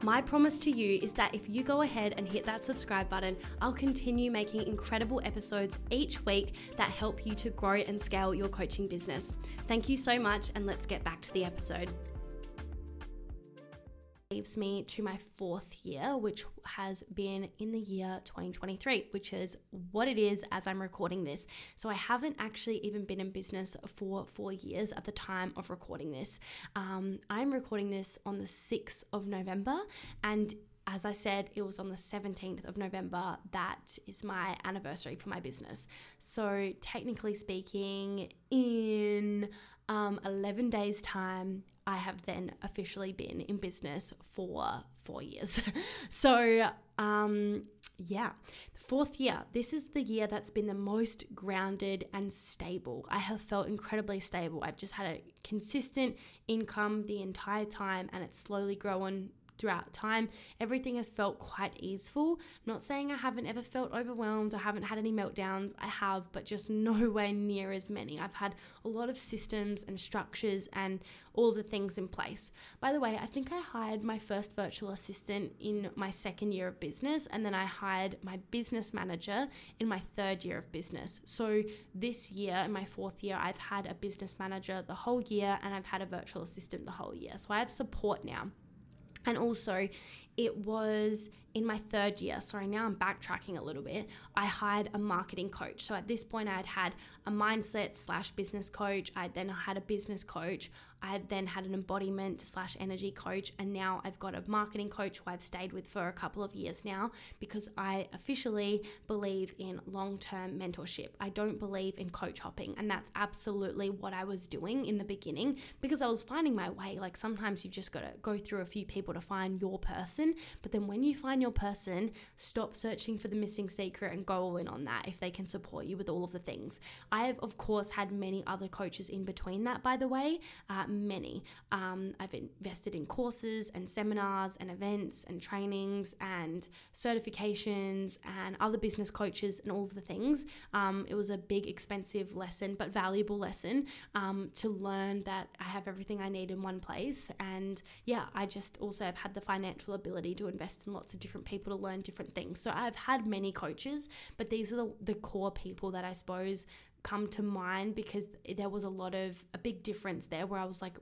A: My promise to you is that if you go ahead and hit that subscribe button, I'll continue making incredible episodes each week that help you to grow and scale your coaching business. Thank you so much, and let's get back to the episode leaves me to my fourth year, which has been in the year 2023, which is what it is as I'm recording this. So I haven't actually even been in business for four years at the time of recording this. Um, I'm recording this on the 6th of November, and as I said, it was on the 17th of November. That is my anniversary for my business. So, technically speaking, in um, 11 days' time, I have then officially been in business for four years. so, um, yeah, fourth year, this is the year that's been the most grounded and stable. I have felt incredibly stable. I've just had a consistent income the entire time and it's slowly grown throughout time. Everything has felt quite easeful. I'm not saying I haven't ever felt overwhelmed, I haven't had any meltdowns. I have, but just nowhere near as many. I've had a lot of systems and structures and all the things in place. By the way, I think I hired my first virtual assistant in my second year of business, and then I hired my business manager in my third year of business. So this year, in my fourth year, I've had a business manager the whole year and I've had a virtual assistant the whole year. So I have support now. And also, it was in my third year. Sorry, now I'm backtracking a little bit. I hired a marketing coach. So at this point, I had had a mindset slash business coach. I then had a business coach. I had then had an embodiment slash energy coach, and now I've got a marketing coach who I've stayed with for a couple of years now because I officially believe in long term mentorship. I don't believe in coach hopping, and that's absolutely what I was doing in the beginning because I was finding my way. Like sometimes you've just got to go through a few people to find your person, but then when you find your person, stop searching for the missing secret and go all in on that if they can support you with all of the things. I have, of course, had many other coaches in between that, by the way. Uh, many. Um, I've invested in courses and seminars and events and trainings and certifications and other business coaches and all of the things. Um, it was a big, expensive lesson, but valuable lesson um, to learn that I have everything I need in one place. And yeah, I just also have had the financial ability to invest in lots of different people to learn different things. So I've had many coaches, but these are the, the core people that I suppose come to mind because there was a lot of a big difference there where I was like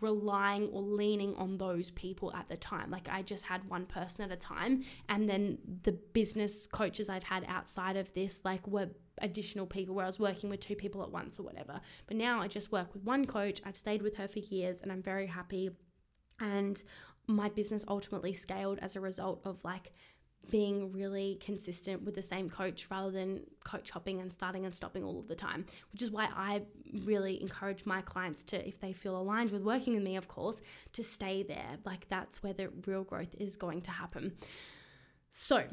A: relying or leaning on those people at the time. Like I just had one person at a time and then the business coaches I've had outside of this like were additional people where I was working with two people at once or whatever. But now I just work with one coach. I've stayed with her for years and I'm very happy and my business ultimately scaled as a result of like being really consistent with the same coach rather than coach hopping and starting and stopping all of the time, which is why I really encourage my clients to, if they feel aligned with working with me, of course, to stay there. Like that's where the real growth is going to happen. So,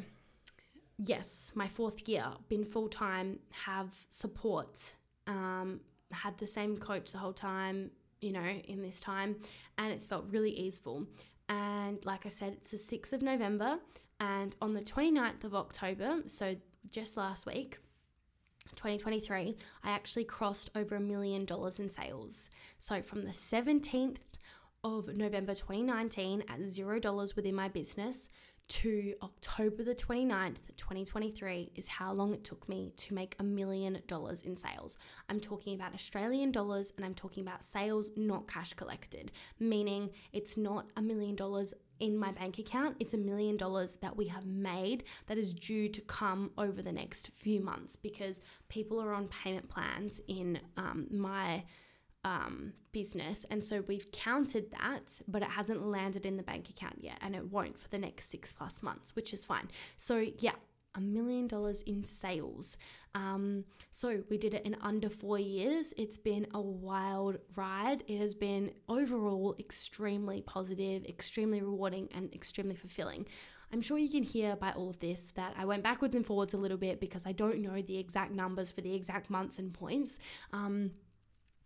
A: yes, my fourth year, been full time, have support, um, had the same coach the whole time, you know, in this time, and it's felt really easeful. And like I said, it's the 6th of November. And on the 29th of October, so just last week, 2023, I actually crossed over a million dollars in sales. So from the 17th of November 2019 at zero dollars within my business to October the 29th, 2023, is how long it took me to make a million dollars in sales. I'm talking about Australian dollars and I'm talking about sales, not cash collected, meaning it's not a million dollars in my bank account. It's a million dollars that we have made that is due to come over the next few months because people are on payment plans in um, my um, business. And so we've counted that, but it hasn't landed in the bank account yet. And it won't for the next six plus months, which is fine. So, yeah, a million dollars in sales. Um, so we did it in under four years. It's been a wild ride. It has been overall extremely positive, extremely rewarding, and extremely fulfilling. I'm sure you can hear by all of this that I went backwards and forwards a little bit because I don't know the exact numbers for the exact months and points. Um,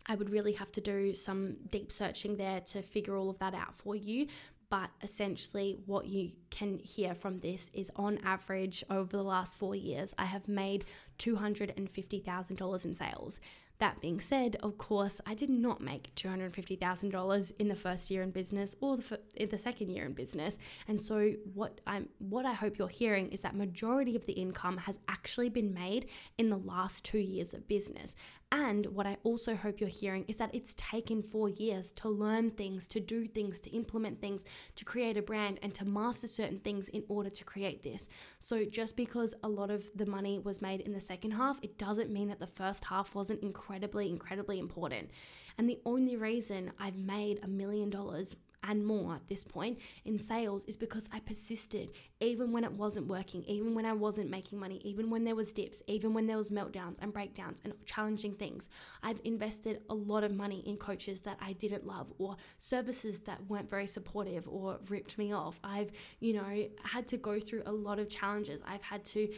A: I would really have to do some deep searching there to figure all of that out for you. But essentially, what you can hear from this is on average, over the last four years, I have made $250,000 in sales. That being said, of course, I did not make $250,000 in the first year in business or the, in the second year in business. And so what I'm what I hope you're hearing is that majority of the income has actually been made in the last 2 years of business. And what I also hope you're hearing is that it's taken 4 years to learn things, to do things, to implement things, to create a brand and to master certain things in order to create this. So just because a lot of the money was made in the second half, it doesn't mean that the first half wasn't incredibly, incredibly important. And the only reason I've made a million dollars and more at this point in sales is because I persisted even when it wasn't working, even when I wasn't making money, even when there was dips, even when there was meltdowns and breakdowns and challenging things. I've invested a lot of money in coaches that I didn't love or services that weren't very supportive or ripped me off. I've, you know, had to go through a lot of challenges. I've had to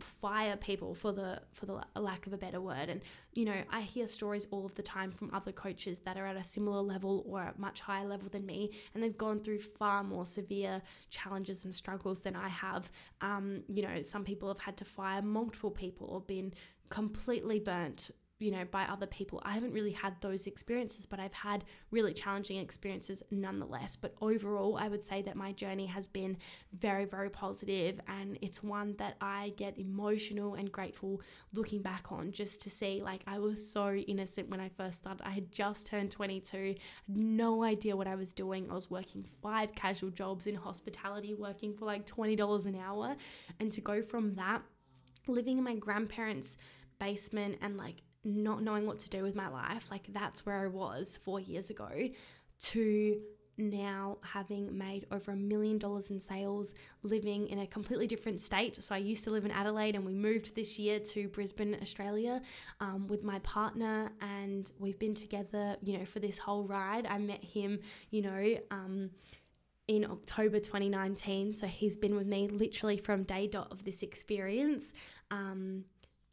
A: fire people for the for the lack of a better word. And you know i hear stories all of the time from other coaches that are at a similar level or a much higher level than me and they've gone through far more severe challenges and struggles than i have. Um, you know some people have had to fire multiple people or been completely burnt you know, by other people. I haven't really had those experiences, but I've had really challenging experiences nonetheless. But overall, I would say that my journey has been very, very positive and it's one that I get emotional and grateful looking back on just to see like I was so innocent when I first started. I had just turned 22, had no idea what I was doing. I was working five casual jobs in hospitality, working for like $20 an hour. And to go from that, living in my grandparents' basement and like not knowing what to do with my life, like that's where I was four years ago, to now having made over a million dollars in sales, living in a completely different state. So I used to live in Adelaide and we moved this year to Brisbane, Australia um, with my partner, and we've been together, you know, for this whole ride. I met him, you know, um, in October 2019. So he's been with me literally from day dot of this experience. Um,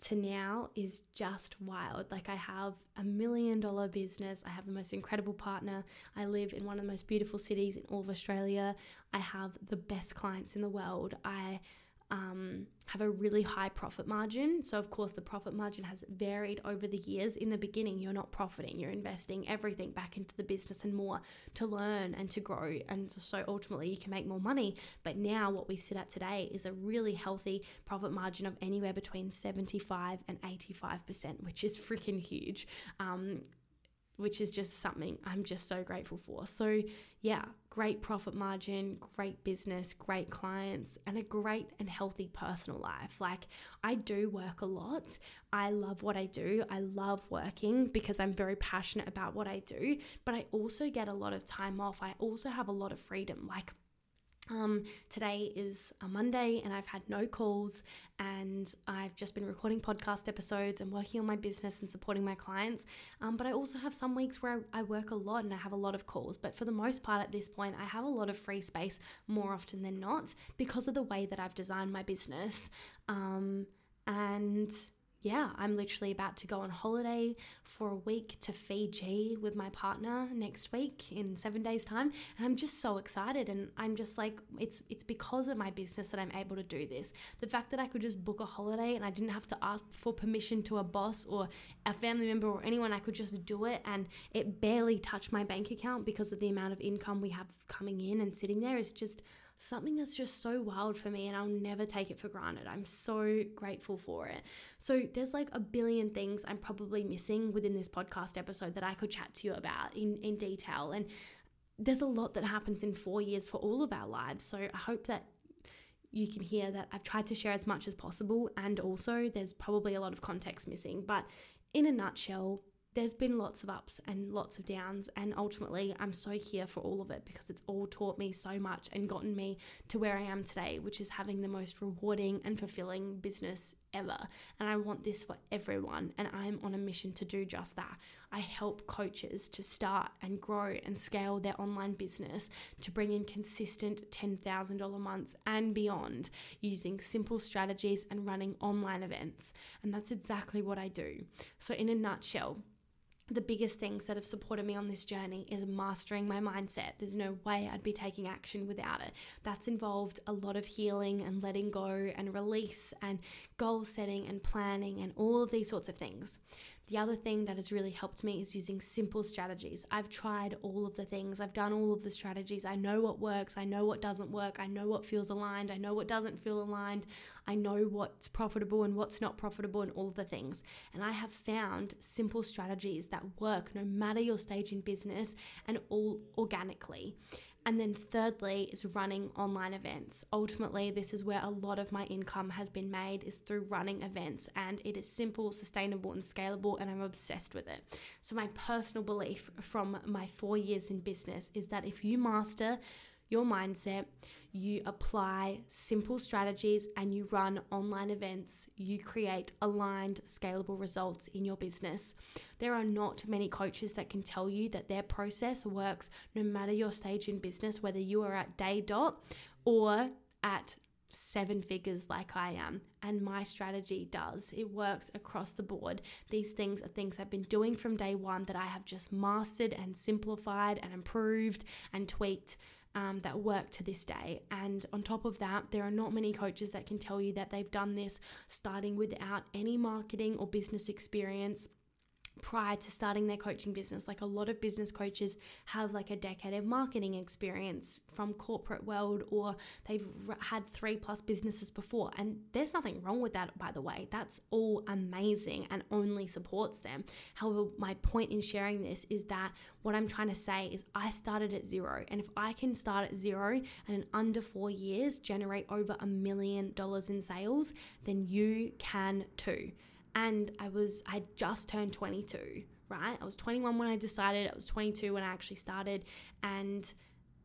A: to now is just wild. Like, I have a million dollar business. I have the most incredible partner. I live in one of the most beautiful cities in all of Australia. I have the best clients in the world. I um, have a really high profit margin. So, of course, the profit margin has varied over the years. In the beginning, you're not profiting, you're investing everything back into the business and more to learn and to grow. And so, ultimately, you can make more money. But now, what we sit at today is a really healthy profit margin of anywhere between 75 and 85%, which is freaking huge. Um, which is just something I'm just so grateful for. So, yeah, great profit margin, great business, great clients, and a great and healthy personal life. Like, I do work a lot. I love what I do. I love working because I'm very passionate about what I do, but I also get a lot of time off. I also have a lot of freedom. Like, um, today is a Monday and I've had no calls and I've just been recording podcast episodes and working on my business and supporting my clients. Um, but I also have some weeks where I, I, work a lot and I have a lot of calls. But for the most part at this point, I have a lot of free space more often than not because of the way that I've designed my business. Um, and yeah, I'm literally about to go on holiday for a week to Fiji with my partner next week in 7 days time and I'm just so excited and I'm just like it's it's because of my business that I'm able to do this. The fact that I could just book a holiday and I didn't have to ask for permission to a boss or a family member or anyone I could just do it and it barely touched my bank account because of the amount of income we have coming in and sitting there is just something that's just so wild for me and I'll never take it for granted. I'm so grateful for it. So there's like a billion things I'm probably missing within this podcast episode that I could chat to you about in, in detail. And there's a lot that happens in four years for all of our lives. So I hope that you can hear that I've tried to share as much as possible, and also there's probably a lot of context missing. But in a nutshell, there's been lots of ups and lots of downs, and ultimately, I'm so here for all of it because it's all taught me so much and gotten me to where I am today, which is having the most rewarding and fulfilling business ever. And I want this for everyone, and I'm on a mission to do just that. I help coaches to start and grow and scale their online business to bring in consistent $10,000 months and beyond using simple strategies and running online events. And that's exactly what I do. So, in a nutshell, the biggest things that have supported me on this journey is mastering my mindset. There's no way I'd be taking action without it. That's involved a lot of healing and letting go and release and goal setting and planning and all of these sorts of things. The other thing that has really helped me is using simple strategies. I've tried all of the things, I've done all of the strategies. I know what works, I know what doesn't work, I know what feels aligned, I know what doesn't feel aligned, I know what's profitable and what's not profitable, and all of the things. And I have found simple strategies that work no matter your stage in business and all organically. And then, thirdly, is running online events. Ultimately, this is where a lot of my income has been made is through running events, and it is simple, sustainable, and scalable, and I'm obsessed with it. So, my personal belief from my four years in business is that if you master your mindset, you apply simple strategies, and you run online events, you create aligned, scalable results in your business. There are not many coaches that can tell you that their process works no matter your stage in business, whether you are at day dot or at seven figures like I am. And my strategy does. It works across the board. These things are things I've been doing from day one that I have just mastered and simplified and improved and tweaked um, that work to this day. And on top of that, there are not many coaches that can tell you that they've done this starting without any marketing or business experience prior to starting their coaching business. Like a lot of business coaches have like a decade of marketing experience from corporate world or they've had 3 plus businesses before and there's nothing wrong with that by the way. That's all amazing and only supports them. However, my point in sharing this is that what I'm trying to say is I started at zero and if I can start at zero and in under 4 years generate over a million dollars in sales, then you can too and I was I just turned 22, right? I was 21 when I decided, I was 22 when I actually started and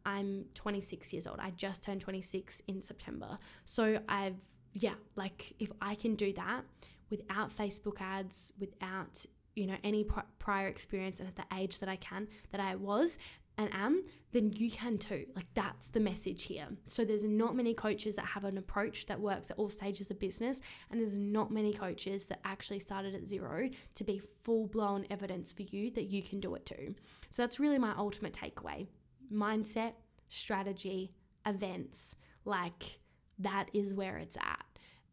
A: I'm 26 years old. I just turned 26 in September. So I've yeah, like if I can do that without Facebook ads, without you know any prior experience and at the age that I can that I was and am, then you can too. Like that's the message here. So there's not many coaches that have an approach that works at all stages of business, and there's not many coaches that actually started at zero to be full blown evidence for you that you can do it too. So that's really my ultimate takeaway mindset, strategy, events. Like that is where it's at.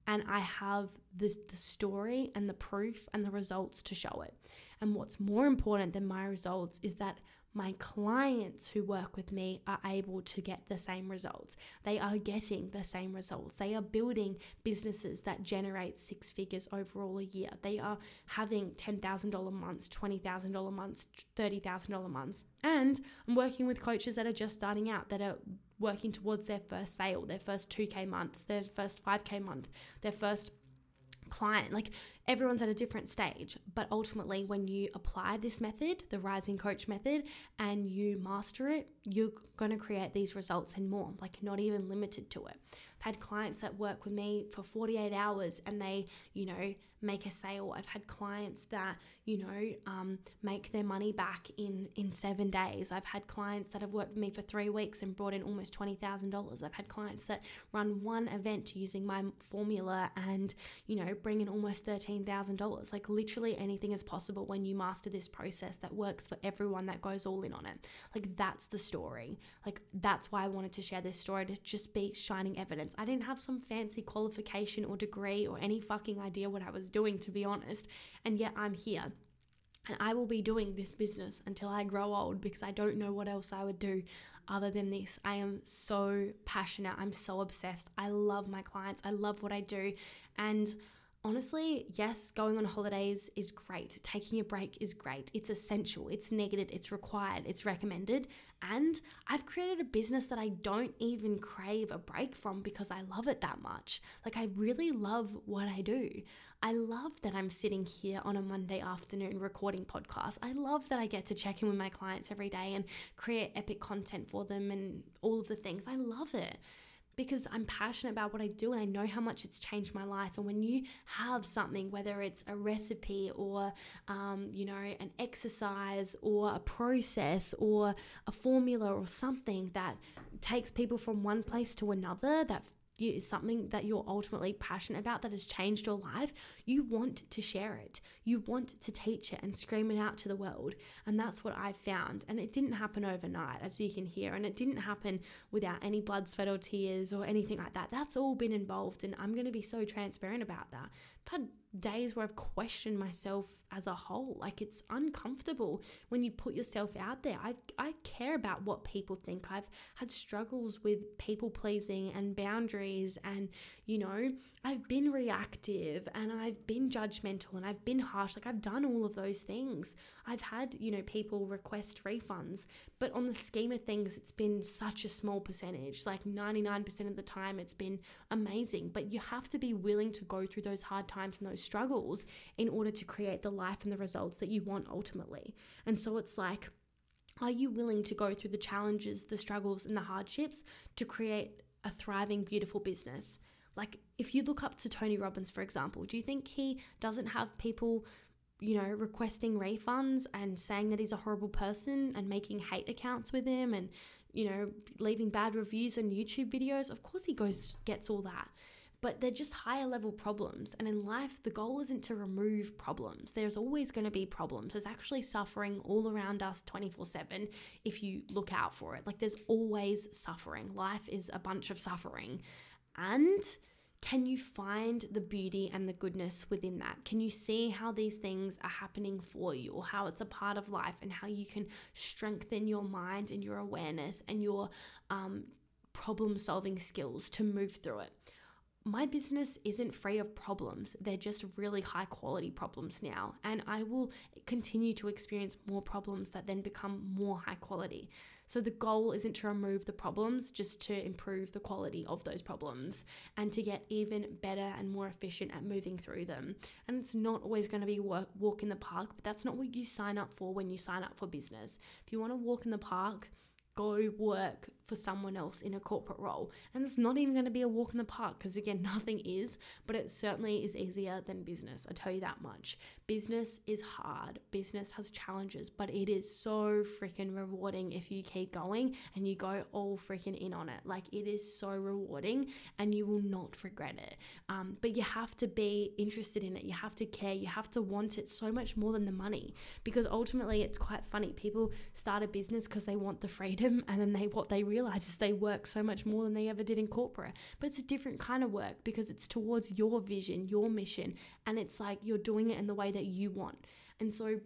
A: And I have the, the story and the proof and the results to show it. And what's more important than my results is that my clients who work with me are able to get the same results. They are getting the same results. They are building businesses that generate six figures overall a year. They are having $10,000 months, $20,000 months, $30,000 months. And I'm working with coaches that are just starting out, that are working towards their first sale, their first 2K month, their first 5K month, their first client. Like everyone's at a different stage, but ultimately, when you apply this method, the rising coach method, and you master it, you're going to create these results and more, like not even limited to it. I've had clients that work with me for 48 hours and they, you know, make a sale. I've had clients that, you know, um, make their money back in in seven days. I've had clients that have worked with me for three weeks and brought in almost twenty thousand dollars. I've had clients that run one event using my formula and, you know, bring in almost thirteen thousand dollars. Like literally anything is possible when you master this process that works for everyone that goes all in on it. Like that's the story. Like that's why I wanted to share this story to just be shining evidence. I didn't have some fancy qualification or degree or any fucking idea what I was doing, to be honest. And yet I'm here. And I will be doing this business until I grow old because I don't know what else I would do other than this. I am so passionate. I'm so obsessed. I love my clients. I love what I do. And honestly, yes, going on holidays is great. Taking a break is great. It's essential, it's needed, it's required, it's recommended. And I've created a business that I don't even crave a break from because I love it that much. Like, I really love what I do. I love that I'm sitting here on a Monday afternoon recording podcasts. I love that I get to check in with my clients every day and create epic content for them and all of the things. I love it because I'm passionate about what I do and I know how much it's changed my life. And when you have something, whether it's a recipe or, um, you know, an exercise or a process or a formula or something that takes people from one place to another, that is something that you're ultimately passionate about that has changed your life, you want to share it. You want to teach it and scream it out to the world. And that's what I found. And it didn't happen overnight, as you can hear. And it didn't happen without any blood, sweat, or tears or anything like that. That's all been involved. And I'm going to be so transparent about that. I've had days where I've questioned myself as a whole. Like it's uncomfortable when you put yourself out there. I I care about what people think. I've had struggles with people pleasing and boundaries and you know, I've been reactive and I've been judgmental and I've been harsh. Like I've done all of those things. I've had, you know, people request refunds, but on the scheme of things it's been such a small percentage. Like 99% of the time it's been amazing, but you have to be willing to go through those hard times and those struggles in order to create the life and the results that you want ultimately. And so it's like, are you willing to go through the challenges, the struggles, and the hardships to create a thriving, beautiful business? Like, if you look up to Tony Robbins, for example, do you think he doesn't have people, you know, requesting refunds and saying that he's a horrible person and making hate accounts with him and, you know, leaving bad reviews on YouTube videos? Of course, he goes, gets all that but they're just higher level problems. And in life, the goal isn't to remove problems. There's always going to be problems. There's actually suffering all around us 24 7 if you look out for it. Like there's always suffering. Life is a bunch of suffering. And can you find the beauty and the goodness within that? Can you see how these things are happening for you or how it's a part of life and how you can strengthen your mind and your awareness and your um, problem solving skills to move through it? my business isn't free of problems. They're just really high quality problems now. And I will continue to experience more problems that then become more high quality. So the goal isn't to remove the problems, just to improve the quality of those problems and to get even better and more efficient at moving through them. And it's not always going to be walk, walk in the park, but that's not what you sign up for when you sign up for business. If you want to walk in the park, go work for someone else in a corporate role. And it's not even going to be a walk in the park because, again, nothing is, but it certainly is easier than business. I tell you that much. Business is hard, business has challenges, but it is so freaking rewarding if you keep going and you go all freaking in on it. Like, it is so rewarding and you will not regret it. Um, but you have to be interested in it, you have to care, you have to want it so much more than the money because ultimately it's quite funny. People start a business because they want the freedom and then they what they realize realizes they work so much more than they ever did in corporate. But it's a different kind of work because it's towards your vision, your mission, and it's like you're doing it in the way that you want. And so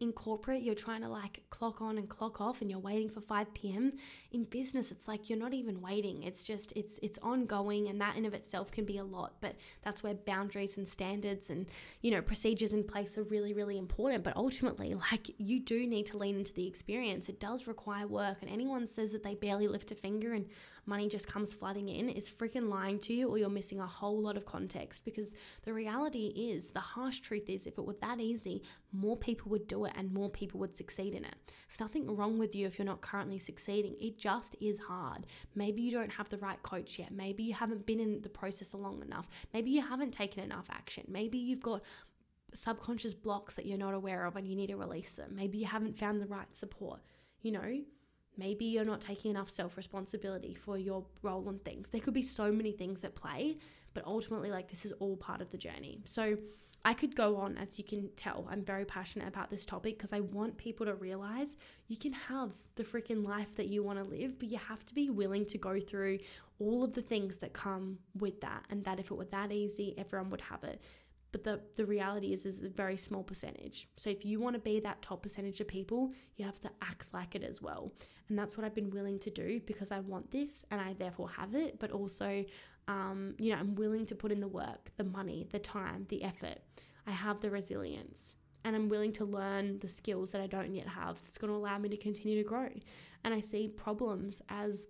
A: in corporate you're trying to like clock on and clock off and you're waiting for 5 p.m in business it's like you're not even waiting. It's just it's it's ongoing and that in of itself can be a lot but that's where boundaries and standards and you know procedures in place are really really important. But ultimately like you do need to lean into the experience. It does require work and anyone says that they barely lift a finger and money just comes flooding in is freaking lying to you or you're missing a whole lot of context because the reality is the harsh truth is if it were that easy more people would do it and more people would succeed in it. There's nothing wrong with you if you're not currently succeeding. It just is hard. Maybe you don't have the right coach yet. Maybe you haven't been in the process long enough. Maybe you haven't taken enough action. Maybe you've got subconscious blocks that you're not aware of and you need to release them. Maybe you haven't found the right support you know? Maybe you're not taking enough self responsibility for your role in things. There could be so many things at play, but ultimately, like, this is all part of the journey. So, I could go on, as you can tell. I'm very passionate about this topic because I want people to realize you can have the freaking life that you want to live, but you have to be willing to go through all of the things that come with that. And that if it were that easy, everyone would have it. But the, the reality is is a very small percentage. So if you want to be that top percentage of people, you have to act like it as well. And that's what I've been willing to do because I want this and I therefore have it, but also um, you know, I'm willing to put in the work, the money, the time, the effort. I have the resilience and I'm willing to learn the skills that I don't yet have that's going to allow me to continue to grow. And I see problems as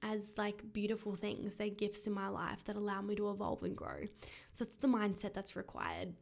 A: as like beautiful things. They're gifts in my life that allow me to evolve and grow. So that's the mindset that's required.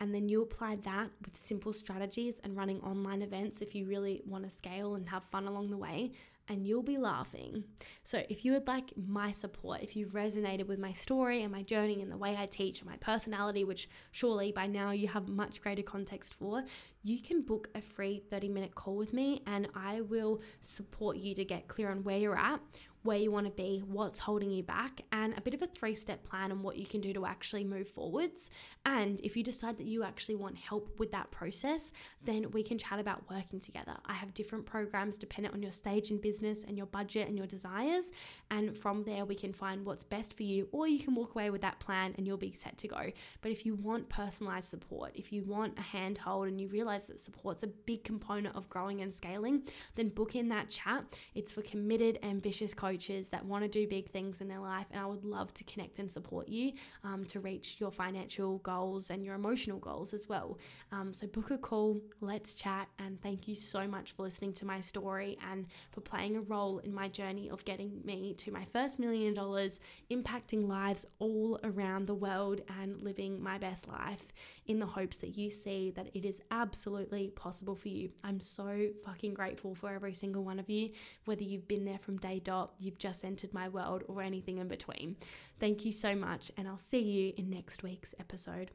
A: And then you apply that with simple strategies and running online events if you really want to scale and have fun along the way and you'll be laughing. So, if you would like my support, if you've resonated with my story and my journey and the way I teach and my personality, which surely by now you have much greater context for, you can book a free 30 minute call with me and I will support you to get clear on where you're at, where you want to be, what's holding you back, and a bit of a three step plan on what you can do to actually move forwards. And if you decide that you actually want help with that process, then we can chat about working together. I have different programs dependent on your stage in business and your budget and your desires. And from there, we can find what's best for you, or you can walk away with that plan and you'll be set to go. But if you want personalized support, if you want a handhold and you realize that support's a big component of growing and scaling, then book in that chat. It's for committed, ambitious coaches coaches that want to do big things in their life, and I would love to connect and support you um, to reach your financial goals and your emotional goals as well. Um, so, book a call, let's chat, and thank you so much for listening to my story and for playing a role in my journey of getting me to my first million dollars, impacting lives all around the world, and living my best life in the hopes that you see that it is absolutely possible for you. I'm so fucking grateful for every single one of you, whether you've been there from day dot, you've just entered my world, or anything in between. Thank you so much, and I'll see you in next week's episode.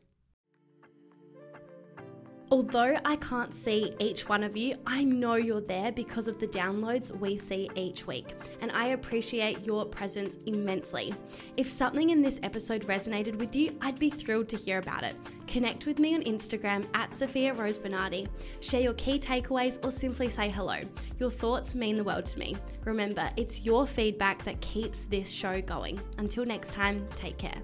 A: Although I can't see each one of you, I know you're there because of the downloads we see each week, and I appreciate your presence immensely. If something in this episode resonated with you, I'd be thrilled to hear about it. Connect with me on Instagram at Sofia Rose Bernardi. Share your key takeaways or simply say hello. Your thoughts mean the world to me. Remember, it's your feedback that keeps this show going. Until next time, take care.